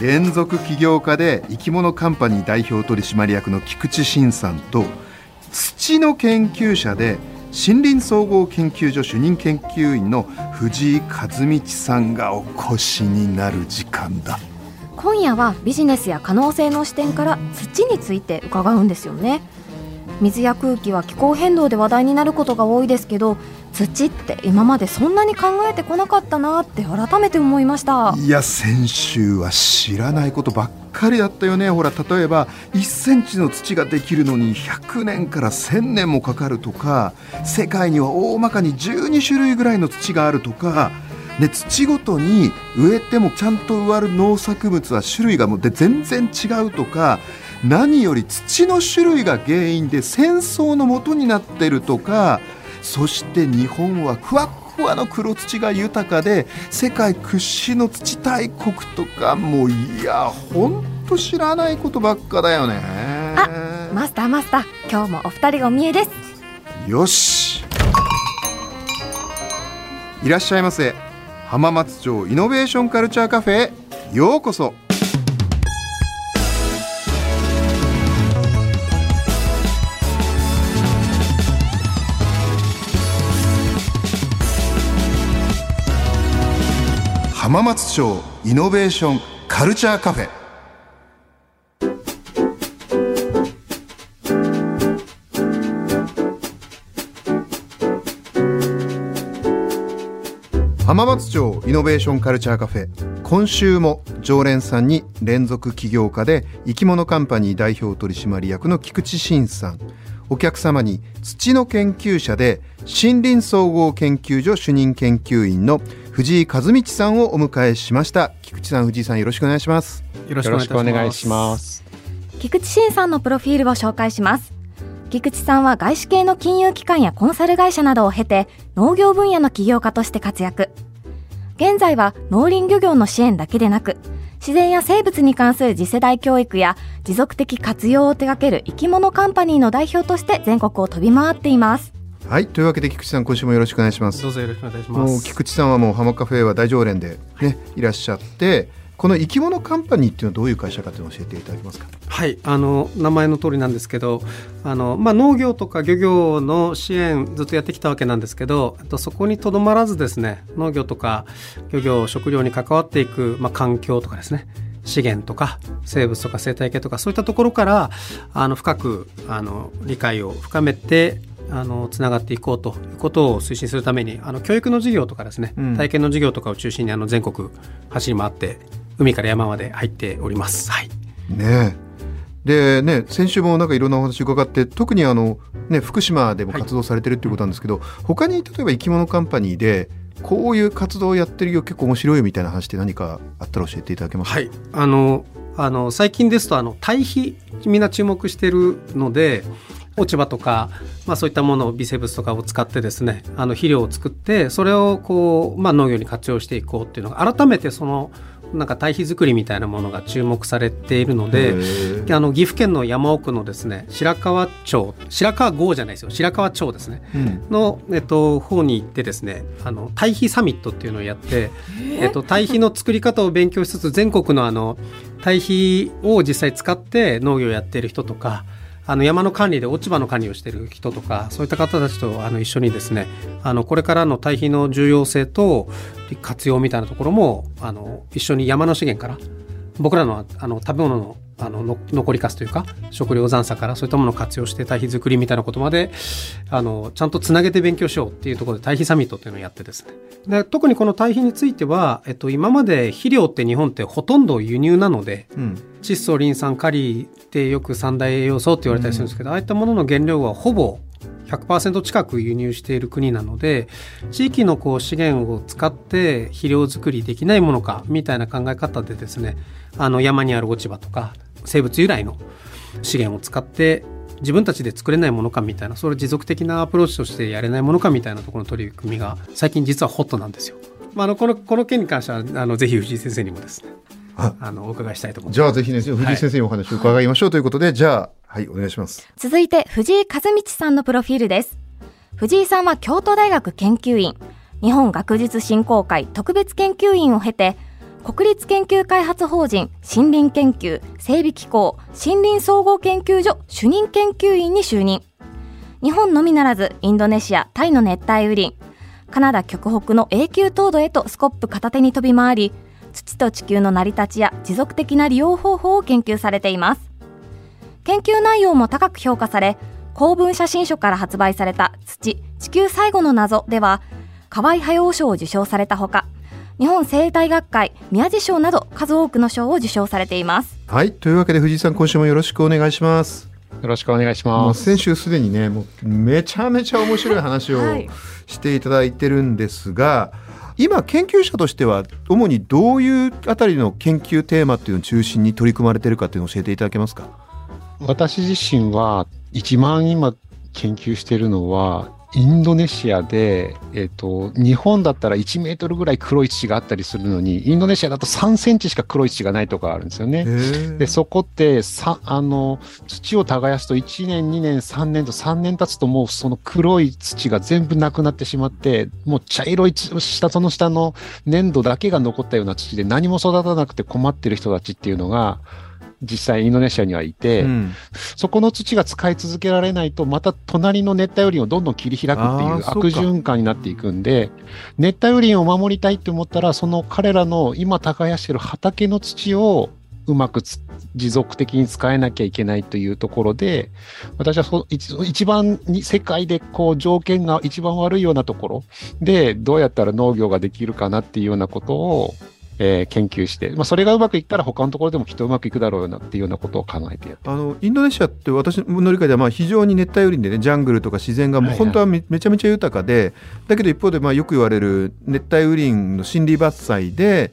連続起業家で生き物カンパニー代表取締役の菊池慎さんと土の研究者で森林総合研究所主任研究員の藤井和道さんがお越しになる時間だ。今夜はビジネスや可能性の視点から土について伺うんですよね。水や空気は気候変動で話題になることが多いですけど土って今までそんなに考えてこなかったなって改めて思いました。いや先週は知らないことばっかりだったよね。ほら例えば1センチの土ができるのに100年から1000年もかかるとか世界には大まかに12種類ぐらいの土があるとかで土ごとに植えてもちゃんと植わる農作物は種類がもうで全然違うとか何より土の種類が原因で戦争の元になってるとかそして日本はふわっふわの黒土が豊かで世界屈指の土大国とかもういやほんと知らないことばっかだよね。あマスターマスター今日もお二人がお見えです。よし。いらっしゃいませ。浜松町イノベーションカルチャーカフェへようこそ浜松町イノベーションカルチャーカフェ。浜松町イノベーションカルチャーカフェ。今週も常連さんに連続起業家で生き物カンパニー代表取締役の菊池慎さん。お客様に土の研究者で森林総合研究所主任研究員の藤井和道さんをお迎えしました。菊池さん藤井さんよろしくお願いします。よろしくお願いします。菊池慎さんのプロフィールを紹介します。菊池さんは外資系の金融機関やコンサル会社などを経て農業分野の起業家として活躍。現在は農林漁業の支援だけでなく自然や生物に関する次世代教育や持続的活用を手掛ける生き物カンパニーの代表として全国を飛び回っていますはいというわけで菊池さん今週もよろしくお願いします。どうぞよろしくお願いします。菊池さんはもう浜カフェは大常連でね、い、らっしゃってこの生き物カンパニーっていうのはどういう会社かというのを教えていただけますか？はいあの名前の通りなんですけどあの、まあ、農業とか漁業の支援ずっとやってきたわけなんですけどそこにとどまらずですね農業とか漁業食料に関わっていく、まあ、環境とかですね資源とか生物とか生態系とかそういったところからあの深くあの理解を深めてあのつながっていこうということを推進するためにあの教育の授業とかですね、うん、体験の授業とかを中心にあの全国走り回って海から山まで入っております。はい、ねでね先週もなんかいろんなお話伺って特にあの、ね、福島でも活動されてるっていうことなんですけど、はい、他に例えば生き物カンパニーでこういう活動をやってるよ結構面白いみたいな話って何かあったら教えていただけますか、はい、あのあの最近ですとあの堆肥みんな注目してるので落ち葉とか、まあ、そういったものを微生物とかを使ってですねあの肥料を作ってそれをこう、まあ、農業に活用していこうっていうのが改めてそのなんか堆肥作りみたいなものが注目されているのであの岐阜県の山奥のですね白川町白川郷じゃないですよ白川町ですね、うん、の、えっと、方に行ってですねあの堆肥サミットっていうのをやって、えっと、堆肥の作り方を勉強しつつ全国のあの堆肥を実際使って農業をやっている人とかあの山の管理で落ち葉の管理をしている人とかそういった方たちとあの一緒にですねあのこれからの堆肥の重要性と活用みたいなところもあの一緒に山の資源から僕らのあの食べ物のあの残りかすというか食料残差からそういったものを活用して堆肥作りみたいなことまであのちゃんとつなげて勉強しようっていうところで堆肥サミットっていうのをやってですね。で特にこの堆肥については、えっと、今まで肥料って日本ってほとんど輸入なので、うん、窒素リン酸カリってよく三大栄養素って言われたりするんですけど、うん、ああいったものの原料はほぼ100%近く輸入している国なので地域のこう資源を使って肥料作りできないものかみたいな考え方でですねあの山にある落ち葉とか生物由来の資源を使って自分たちで作れないものかみたいなそれを持続的なアプローチとしてやれないものかみたいなところの取り組みが最近実はホットなんですよ。まあ、あのこのこの件に関してはあのぜひ藤井先生にもですね あのお伺いしたいと思います。じゃあぜひね藤井先生にお話を伺いましょうということで、はい、じゃあはいお願いします。続いて藤井和道さんのプロフィールです。藤井さんは京都大学研究員、日本学術振興会特別研究員を経て国立研究開発法人森林研究整備機構森林総合研究所主任研究員に就任日本のみならずインドネシアタイの熱帯雨林カナダ極北の永久凍土へとスコップ片手に飛び回り土と地球の成り立ちや持続的な利用方法を研究されています。研究内容も高く評価され公文写真書から発売された土地球最後の謎では河合駿賞を受賞されたほか日本生態学会宮地賞など数多くの賞を受賞されています。はいというわけで藤井さん今週もよろしくお願いします。よろしくお願いします。先週すでにね、もうめちゃめちゃ面白い話をしていただいてるんですが、はい、今研究者としては主にどういうあたりの研究テーマっていうのを中心に取り組まれてるかっていうのを教えていただけますか？私自身は一番今研究しているのはインドネシアで、えっ、と、日本だったら1メートルぐらい黒い土があったりするのに、インドネシアだと3センチしか黒い土がないとかあるんですよね。で、そこってさ、あの、土を耕すと1年、2年、3年と3年経つともうその黒い土が全部なくなってしまって、もう茶色い下、その下の粘土だけが残ったような土で何も育たなくて困ってる人たちっていうのが、実際インドネシアにはいて、うん、そこの土が使い続けられないと、また隣の熱帯雨林をどんどん切り開くっていう悪循環になっていくんで、熱帯雨林を守りたいって思ったら、その彼らの今耕してる畑の土をうまく持続的に使えなきゃいけないというところで、私はそ一番に世界でこう条件が一番悪いようなところで、どうやったら農業ができるかなっていうようなことをえー、研究して、まあ、それがうまくいったら他のところでもきっとうまくいくだろうなっていうようなことを考えてあのインドネシアって私の理解ではまあ非常に熱帯雨林でねジャングルとか自然がもう本当はめ,、ちゃめちゃ豊かでだけど一方でまあよく言われる熱帯雨林の森林伐採で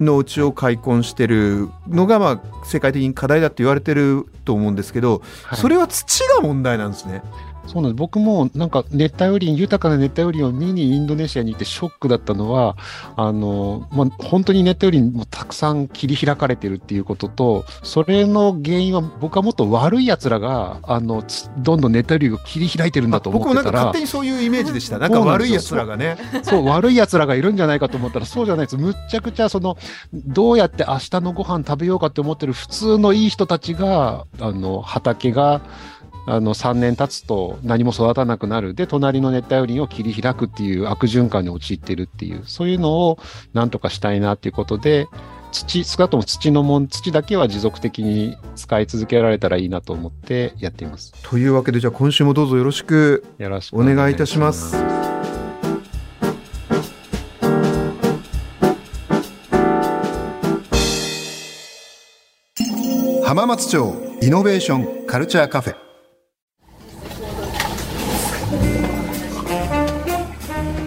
農地を開墾してるのがまあ世界的に課題だって言われてると思うんですけど、はい、それは土が問題なんですね。そうなんです僕もなんか熱帯雨林、豊かな熱帯雨林を見にインドネシアに行ってショックだったのは、あの、まあ、本当に熱帯雨林もたくさん切り開かれてるっていうことと、それの原因は僕はもっと悪い奴らが、あの、どんどん熱帯雨林を切り開いてるんだと思ってたら。僕もなんか勝手にそういうイメージでした。なんか悪い奴らがね。そう、悪い奴らがいるんじゃないかと思ったら、そうじゃないです。むっちゃくちゃその、どうやって明日のご飯食べようかって思ってる普通のいい人たちが、あの、畑が、あの3年経つと何も育たなくなるで隣の熱帯雨林を切り開くっていう悪循環に陥っているっていうそういうのをなんとかしたいなっていうことで土少なくとも土のもん土だけは持続的に使い続けられたらいいなと思ってやっています。というわけでじゃあ今週もどうぞよろしくお願いいたします。浜松町イノベーションカルチャーカフェ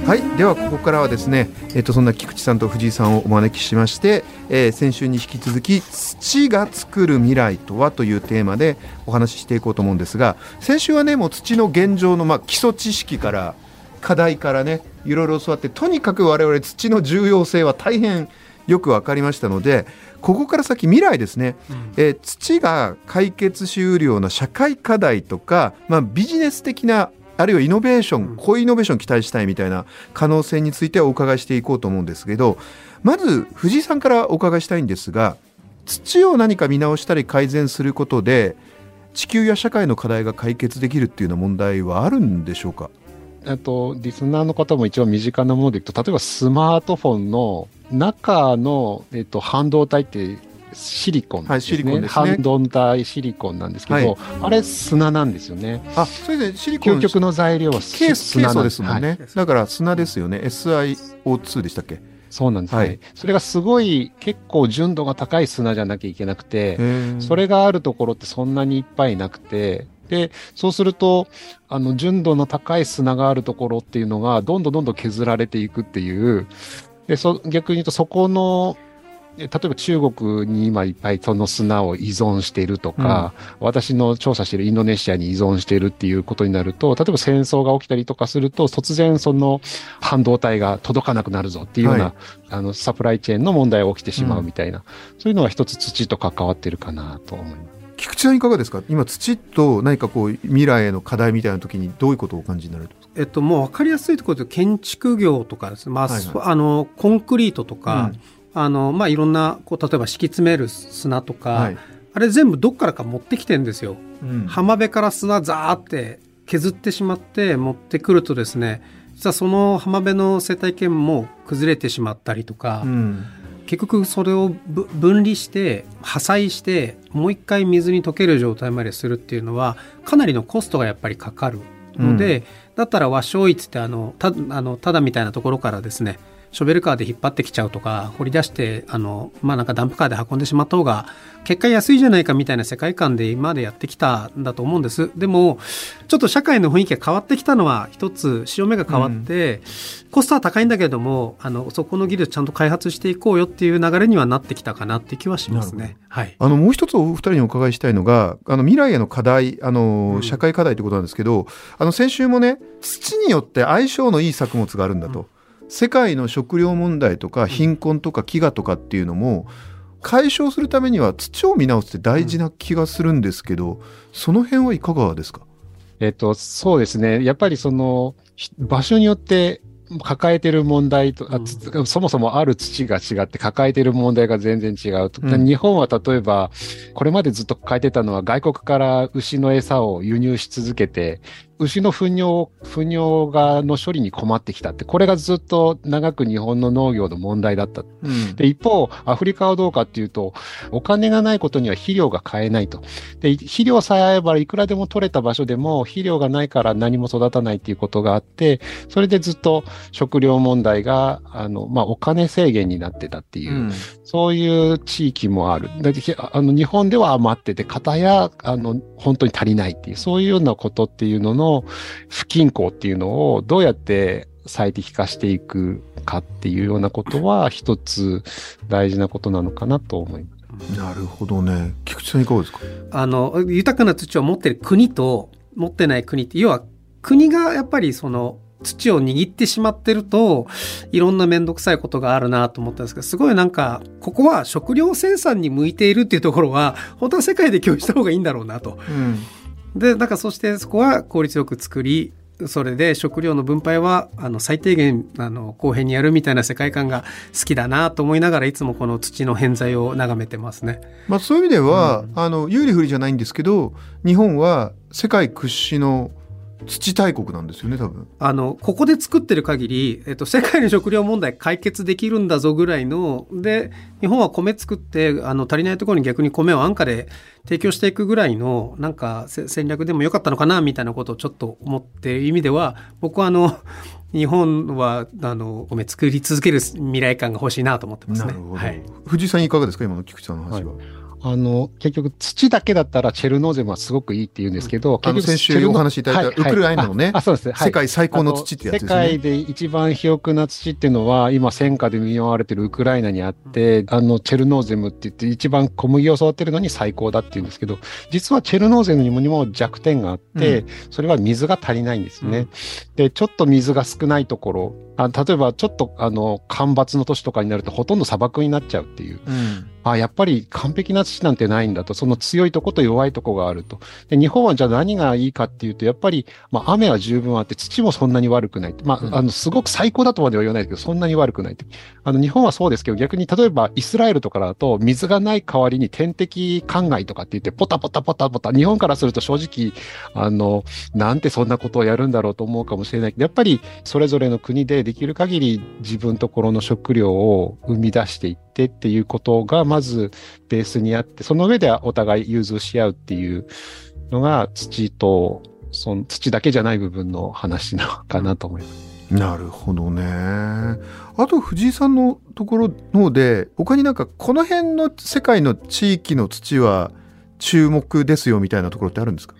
はいではここからはですね、えっと、そんな菊池さんと藤井さんをお招きしまして、えー、先週に引き続き土が作る未来とはというテーマでお話ししていこうと思うんですが先週はねもう土の現状の、まあ、基礎知識から課題からねいろいろ教わってとにかく我々土の重要性は大変よく分かりましたのでここから先未来ですね、うん、えー、土が解決しうるような社会課題とか、まあ、ビジネス的なあるいはイノベーション、こういうイノベーション期待したいみたいな可能性についてお伺いしていこうと思うんですけどまず藤井さんからお伺いしたいんですが土を何か見直したり改善することで地球や社会の課題が解決できるっていうような問題はあるんでしょうか？あとリスナーの方も一番身近なものでいくと例えばスマートフォンの中の、えっと、半導体ってシリコンですね。はい、すね半導体シリコンなんですけど、はい、あれ砂なんですよね。あ、それでシリコン。究極の材料は砂なんですもんね、はい、だから砂ですよね。SiO2 でしたっけそうなんですね、はい、それがすごい結構純度が高い砂じゃなきゃいけなくて、それがあるところってそんなにいっぱいなくて、で、そうすると、あの、純度の高い砂があるところっていうのが、どんどんどんどん削られていくっていう、で、そ、逆に言うとそこの例えば中国に今いっぱいその砂を依存しているとか、うん、私の調査しているインドネシアに依存しているっていうことになると、例えば戦争が起きたりとかすると、突然その半導体が届かなくなるぞっていうような、はい、あのサプライチェーンの問題が起きてしまうみたいな、うん、そういうのが一つ土と関わってるかなと思います。菊池さんいかがですか？今土と何かこう未来への課題みたいな時にどういうことをお感じになるえっと、もう分かりやすいところで建築業とかですね、まあ、はいはい、あのコンクリートとか、うんあの、まあ、いろんなこう例えば敷き詰める砂とか、はい、あれ全部どっからか持ってきてんですよ、うん、浜辺から砂ザーって削ってしまって持ってくるとですね実はその浜辺の生態系も崩れてしまったりとか、うん、結局それを分離して破砕してもう一回水に溶ける状態までするっていうのはかなりのコストがやっぱりかかるので、うん、だったら和商市ってあのたあのただみたいなところからですねショベルカーで引っ張ってきちゃうとか掘り出してあの、まあ、なんかダンプカーで運んでしまった方が結果安いじゃないかみたいな世界観で今までやってきたんだと思うんですでもちょっと社会の雰囲気が変わってきたのは一つ潮目が変わって、うん、コストは高いんだけれどもあのそこの技術ちゃんと開発していこうよっていう流れにはなってきたかなって気はしますね。はい、あのもう一つお二人にお伺いしたいのがあの未来への課題あの、社会課題ということなんですけどあの先週もね土によって相性のいい作物があるんだと。うん世界の食料問題とか貧困とか飢餓とかっていうのも解消するためには土を見直すって大事な気がするんですけど、その辺はいかがですか？えっと、そうですね。やっぱりその場所によって抱えてる問題と、うん、そもそもある土が違って抱えてる問題が全然違うと、うん、日本は例えば、これまでずっと抱えてたのは外国から牛の餌を輸入し続けて、牛の糞尿、糞尿がの処理に困ってきたって、これがずっと長く日本の農業の問題だった。うん、で、一方、アフリカはどうかっていうと、お金がないことには肥料が買えないと。で、肥料さえあればいくらでも取れた場所でも肥料がないから何も育たないっていうことがあって、それでずっと食料問題が、あの、まあ、お金制限になってたっていう、うん、そういう地域もある。だあの日本では余ってて、方や、あの、本当に足りないっていう、そういうようなことっていうのの不均衡っていうのをどうやって最適化していくかっていうようなことは一つ大事なことなのかなと思います。なるほどね。菊池さんいかがですか？あの、豊かな土を持ってる国と持ってない国って、要は国がやっぱりその土を握ってしまってるといろんな面倒くさいことがあるなと思ったんですけどすごいなんかここは食料生産に向いているっていうところは本当は世界で共有した方がいいんだろうなと。うんでだからそしてそこは効率よく作りそれで食料の分配はあの最低限あの公平にやるみたいな世界観が好きだなと思いながらいつもこの土の偏在を眺めてますね。まあ、そういう意味では、うん、あの有利不利じゃないんですけど日本は世界屈指の土大国なんですよね多分あのここで作ってる限り、えっと、世界の食料問題解決できるんだぞぐらいので日本は米作ってあの足りないところに逆に米を安価で提供していくぐらいのなんか戦略でもよかったのかなみたいなことをちょっと思っている意味では僕はあの 日本はあの米作り続ける未来感が欲しいなと思ってますね。はい、藤井さんいかがですか今の菊池さんの話は。はいあの、結局土だけだったらチェルノーゼムはすごくいいって言うんですけど、結局先週お話いただいたウクライナのね、あそうです。ね、世界最高の土ってやつですね。世界で一番肥沃な土っていうのは、今戦火で見舞われてるウクライナにあって、あの、チェルノーゼムって言って一番小麦を育てるのに最高だって言うんですけど、実はチェルノーゼムにもにも弱点があって、それは水が足りないんですね。で、ちょっと水が少ないところ、あ例えばちょっとあの干ばつの年とかになるとほとんど砂漠になっちゃうっていう、うん、あやっぱり完璧な土なんてないんだと。その強いとこと弱いとこがあると。で日本はじゃあ何がいいかっていうとやっぱり、まあ、雨は十分あって土もそんなに悪くない、まあ、あのすごく最高だとまでは言わないけどそんなに悪くないあの日本はそうですけど逆に例えばイスラエルとかだと水がない代わりに天敵灌漑とかって言ってポタポタポタポタ日本からすると正直あのなんてそんなことをやるんだろうと思うかもしれないけどやっぱりそれぞれの国でできる限り自分ところの食料を生み出していってっていうことがまずベースにあって、その上でお互い融通し合うっていうのが土と、その土だけじゃない部分の話なのかなと思います。なるほどね。あと藤井さんのところので他になんかこの辺の世界の地域の土は注目ですよみたいなところってあるんですか？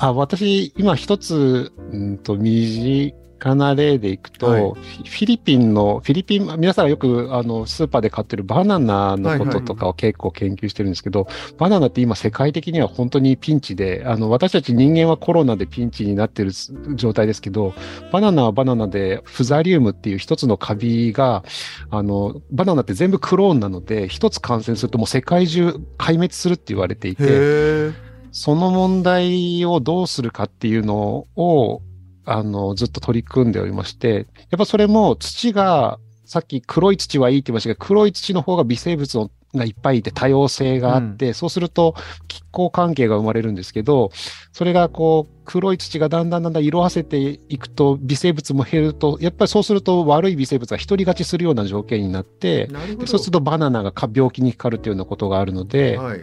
あ私、今一つ、うんと、身近な例でいくと、はいフィリピンの、フィリピン、皆さんがよくあのスーパーで買ってるバナナのこととかを結構研究してるんですけど、バナナって今世界的には本当にピンチで、あの、私たち人間はコロナでピンチになってる状態ですけど、バナナはバナナでフザリウムっていう一つのカビが、あの、バナナって全部クローンなので、一つ感染するともう世界中壊滅するって言われていて。その問題をどうするかっていうのを、あの、ずっと取り組んでおりまして、やっぱそれも土が、さっき黒い土はいいって言いましたけど、黒い土の方が微生物がいっぱいいて多様性があって、そうすると気候関係が生まれるんですけど、それがこう、黒い土がだんだんだんだん色あせていくと微生物も減ると、やっぱりそうすると悪い微生物が独り勝ちするような条件になって、そうするとバナナがか病気にかかるっていうようなことがあるので、はい。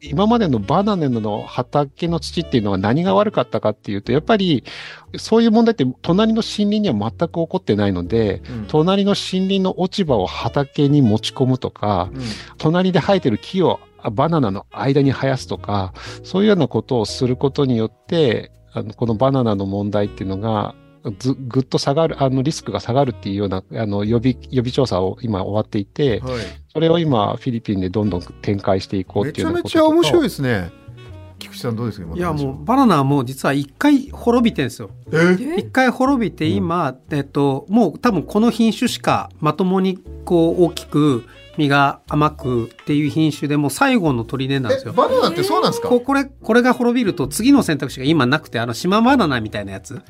今までのバナナの畑の土っていうのは何が悪かったかっていうと、やっぱりそういう問題って隣の森林には全く起こってないので、うん。隣の森林の落ち葉を畑に持ち込むとか、うん。隣で生えてる木をあバナナの間に生やすとか、そういうようなことをすることによって、あのこのバナナの問題っていうのが、ずぐっと下がる、あのリスクが下がるっていうようなあの予備予備調査を今終わっていて、はい。それを今フィリピンでどんどん展開していこうっていうめちゃめちゃ面白いですね。菊池さんどうですか？いや話もうバナナはもう実は一回滅びてんですよ。え？一回滅びて今、えっと、もう多分この品種しかまともにこう大きく実が甘くっていう品種でもう最後の砦なんですよ。えバナナってそうなんですか？ここれこれが滅びると次の選択肢が今なくてあの島バナナみたいなやつ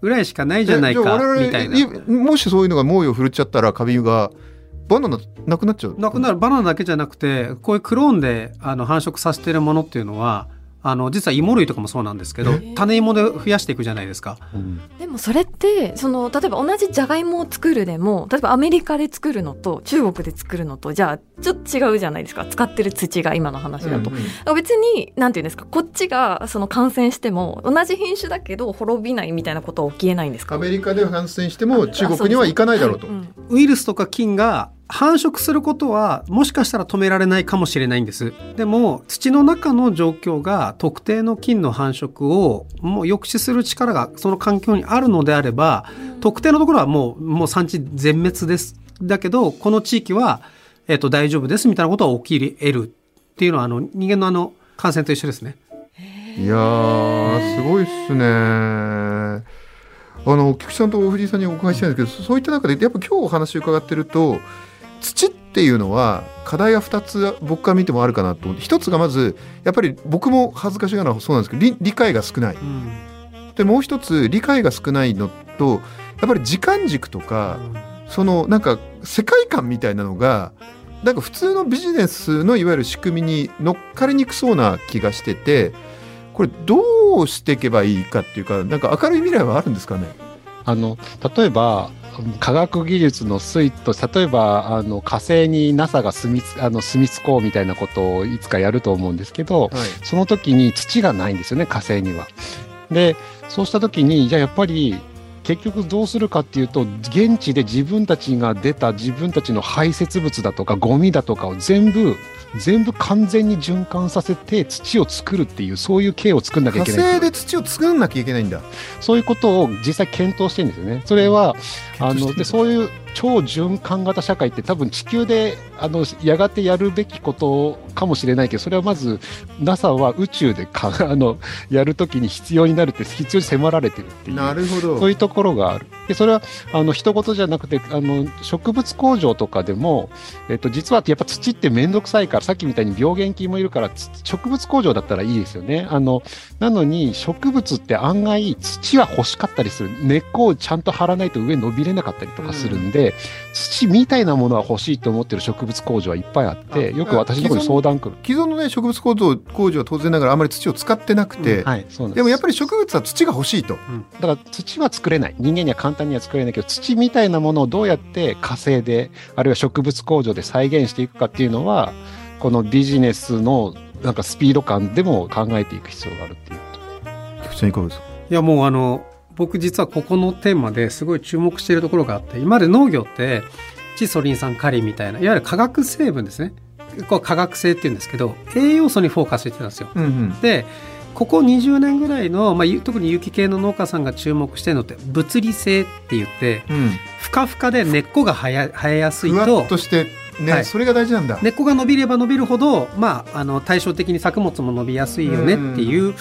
ぐらいしかないじゃないかみたいな。いもしそういうのが猛威を振るっちゃったらカビがバナナなくなっちゃうなくなるバナナだけじゃなくてこういうクローンであの繁殖させてるものっていうのはあの実は芋類とかもそうなんですけどえ種芋で増やしていくじゃないですか。うん。でもそれってその例えば同じじゃがいもを作るでも例えばアメリカで作るのと中国で作るのとじゃあちょっと違うじゃないですか。使ってる土が今の話だと。うんうん。別になんていうんですかこっちがその感染しても同じ品種だけど滅びないみたいなことは起きえないんですか？アメリカでは感染しても中国には行かないだろうと。ウイルスとか菌が繁殖することはもしかしたら止められないかもしれないんです。でも土の中の状況が特定の菌の繁殖をもう抑止する力がその環境にあるのであれば特定のところはもうもう産地全滅です。だけどこの地域は、えっと大丈夫ですみたいなことは起き得るっていうのはあの人間のあの感染と一緒ですね。いやーすごいっすねあの菊池さんと藤井さんにお伺いしたいんですけどそういった中でやっぱ今日お話を伺ってると土っていうのは課題が2つ僕から見てもあるかなと思って一つがまずやっぱり僕も恥ずかしながらそうなんですけど理理解が少ない。うん。でもう一つ理解が少ないのとやっぱり時間軸とかそのなんか世界観みたいなのがなんか普通のビジネスのいわゆる仕組みに乗っかりにくそうな気がしててこれどうしていけばいいかっていうかなんか明るい未来はあるんですかね？あの例えば科学技術の推と例えばあの火星に NASA が住みつあの住み着こうみたいなことをいつかやると思うんですけど、はいその時に土がないんですよね火星には。でそうした時にじゃあやっぱり結局どうするかっていうと現地で自分たちが出た自分たちの排泄物だとかゴミだとかを全部全部完全に循環させて土を作るっていうそういう経を作んなきゃ火いけない星で土を作んなきゃいけないんだ。そういうことを実際検討してるんですよね。それはあのでそういう超循環型社会って多分地球であのやがてやるべきことかもしれないけどそれはまず NASA は宇宙でかあのやるときに必要になるって必要に迫られてるっていうなるほどそういうところがある。でそれはあの一言じゃなくてあの植物工場とかでも、えっと、実はやっぱ土って面倒くさいからさっきみたいに病原菌もいるからつ植物工場だったらいいですよね。あのなのに植物って案外土は欲しかったりする根っこをちゃんと張らないと上伸びれなかったりとかするんで、土みたいなものは欲しいと思ってる植物工場はいっぱいあってあよく私のところに相談来る。既存のね植物工場工場は当然ながらあまり土を使ってなくて、はい、そうなんです。でもやっぱり植物は土が欲しいと。だから土は作れない。人間には簡単には作れないけど土みたいなものをどうやって火星であるいは植物工場で再現していくかっていうのはこのビジネスのなんかスピード感でも考えていく必要があるっていう菊池さんいかがですか？いやもうあの僕実はここのテーマですごい注目しているところがあって今まで農業って窒素リン酸カリみたいないわゆる化学成分ですね。こう化学性っていうんですけど栄養素にフォーカスしてたんですよ。うんうん。でここ20年ぐらいの、まあ、特に有機系の農家さんが注目してるのって物理性って言ってうん。ふかふかで根っこが生えやすいふわとっとしてね、はい。それが大事なんだ。根っこが伸びれば伸びるほど、まあ、あの対照的に作物も伸びやすいよねっていう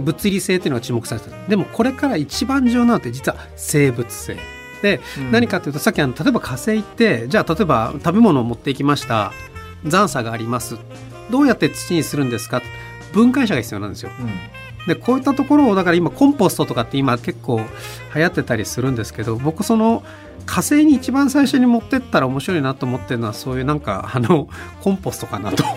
物理性っていうのが注目されてる。でもこれから一番重要なのって実は生物性。で、うん。何かというとさっきあの例えば火星行ってじゃあ例えば食べ物を持っていきました。残差があります。どうやって土にするんですか？分解者が必要なんですよ。うんでこういったところをだから今コンポストとかって今結構流行ってたりするんですけど僕その火星に一番最初に持ってったら面白いなと思ってるのはそういうなんかあのコンポストかなと。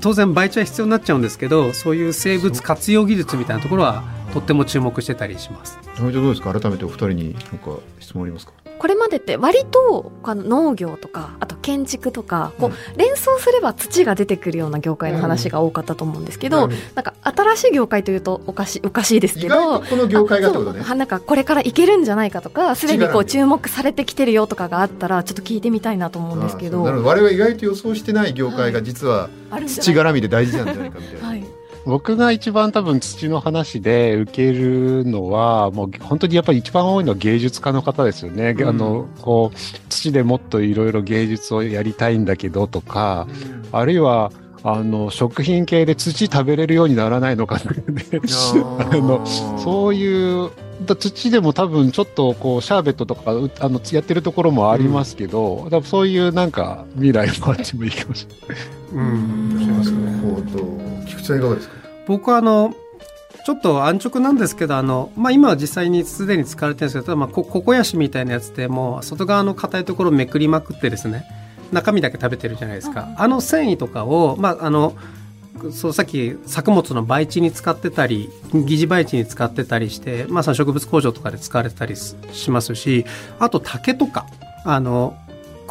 当然培地は必要になっちゃうんですけどそういう生物活用技術みたいなところはとっても注目してたりします。どうですか？改めてお二人になんか質問ありますか？これまでって割とあの農業とかあと建築とかこう連想すれば土が出てくるような業界の話が多かったと思うんですけど、うん。なんか新しい業界というとおかしおかしいですけ意どこの業界がってことね？なんかこれからいけるんじゃないかとかすでにこう注目されてきてるよとかがあったらちょっと聞いてみたいなと思うんですけど。我々意外と予想してない業界が実は土絡みで大事なんじゃないかみたいな、はい僕が一番多分土の話で受けるのは、もう本当にやっぱり一番多いのは芸術家の方ですよね。うん。あの、こう、土でもっといろいろ芸術をやりたいんだけどとか、あるいは、あの、食品系で土食べれるようにならないのかな、ね。あのそういう、だ土でも多分ちょっとこうシャーベットとかうあのやってるところもありますけど、多分そういうなんか未来もあってもいいかもしれない。うん。いらっしゃいますね。ほうと菊池さんいかがですか？僕はあのちょっと安直なんですけどあの、まあ、今は実際にすでに使われてるんですけどただまあこココヤシみたいなやつってもう外側の硬いところをめくりまくってですね中身だけ食べてるじゃないですか、あの繊維とかを、まあ、あのそうさっき作物の培地に使ってたり疑似培地に使ってたりして、まあ、その植物工場とかで使われてたりししますしあと竹とかあの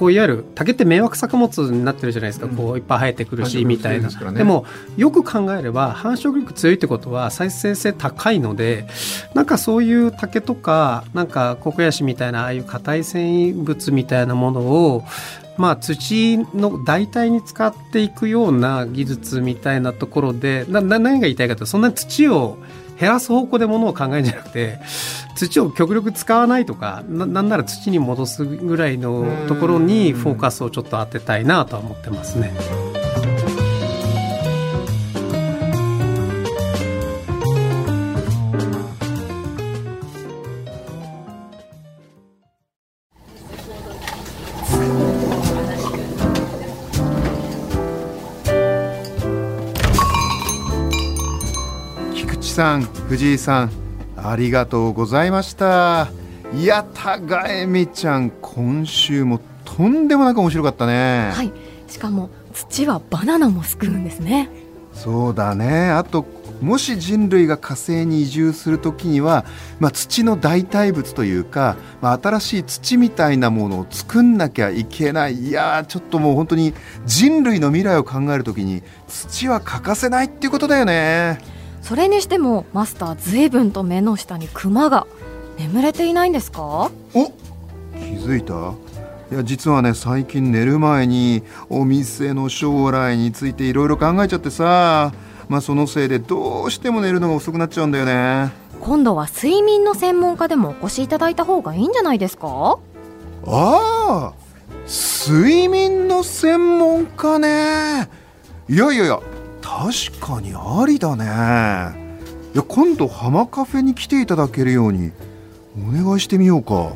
こういわゆる竹って迷惑作物になってるじゃないですか、うん。こういっぱい生えてくるしみたいな。でね。でもよく考えれば繁殖力強いってことは再生性高いのでなんかそういう竹とかなんかココヤシみたいなああいう硬い繊維物みたいなものをまあ土の代替に使っていくような技術みたいなところでなな何が言いたいかというとそんなに土を減らす方向でものを考えるんじゃなくて土を極力使わないとかななんなら土に戻すぐらいのところにフォーカスをちょっと当てたいなとは思ってますね。さん藤井さんありがとうございました。いやたがえみちゃん今週もとんでもなく面白かったね、はい。しかも土はバナナも救うんですね。そうだね。あともし人類が火星に移住するときには、まあ、土の代替物というか、まあ、新しい土みたいなものを作んなきゃいけない。いやーちょっともう本当に人類の未来を考えるときに土は欠かせないっていうことだよねそれにしてもマスター随分と目の下にクマが眠れていないんですか？お気づいた？いや実はね最近寝る前にお店の将来についていろいろ考えちゃってさ。まあそのせいでどうしても寝るのが遅くなっちゃうんだよね。今度は睡眠の専門家でもお越しいただいた方がいいんじゃないですか？ああ睡眠の専門家ね。いやいやいや確かにありだね。いや今度浜カフェに来ていただけるようにお願いしてみようか。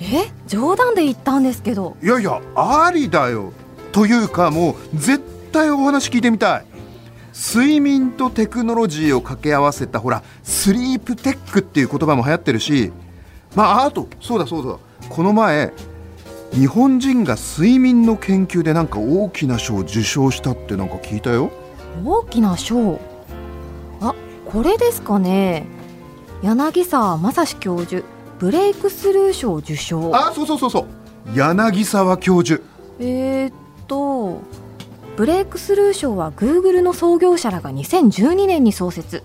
え？冗談で言ったんですけど。いやいやありだよ。というかもう絶対お話聞いてみたい。睡眠とテクノロジーを掛け合わせたほらスリープテックっていう言葉も流行ってるし。まああとそうだそうだ。この前日本人が睡眠の研究でなんか大きな賞を受賞したってなんか聞いたよ大きな賞あこれですかね。柳沢正史教授ブレイクスルー賞受賞。あそうそうそうそう。柳沢教授。えー、っとブレイクスルー賞は Google の創業者らが2012年に創設。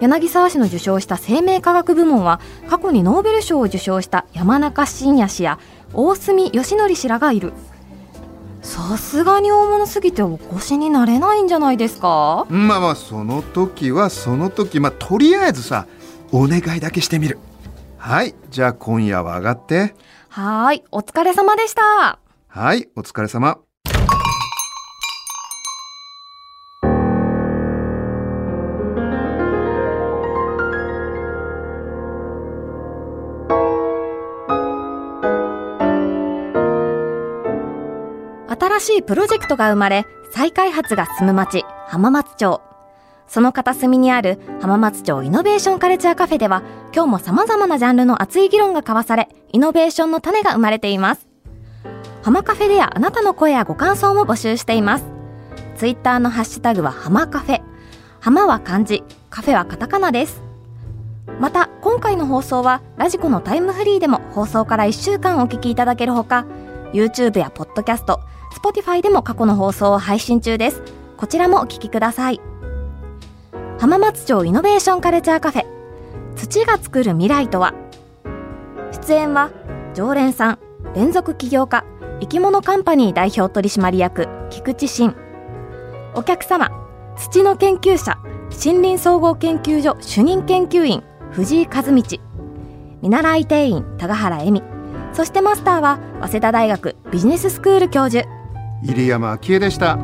柳沢氏の受賞した生命科学部門は過去にノーベル賞を受賞した山中伸也氏や大隅義則氏らがいるさすがに大物すぎてお越しになれないんじゃないですか？まあまあその時はその時まあとりあえずさお願いだけしてみる。はいじゃあ今夜は上がって。はーいお疲れ様でした。はいお疲れ様新しいプロジェクトが生まれ再開発が進む町浜松町。その片隅にある浜松町イノベーションカルチャーカフェでは今日も様々なジャンルの熱い議論が交わされイノベーションの種が生まれています。浜カフェではあなたの声やご感想も募集しています。ツイッターのハッシュタグは浜カフェ。浜は漢字カフェはカタカナです。また今回の放送はラジコのタイムフリーでも放送から1週間お聞きいただけるほか YouTube やポッドキャスト Spotify でも過去の放送を配信中です。こちらもお聞きください。浜松町イノベーションカルチャーカフェ土が作る未来とは？出演は常連さん連続起業家生き物カンパニー代表取締役菊池真お客様土の研究者森林総合研究所主任研究員藤井和道。見習い定員高原恵美。そしてマスターは早稲田大学ビジネススクール教授。入山昭恵でした。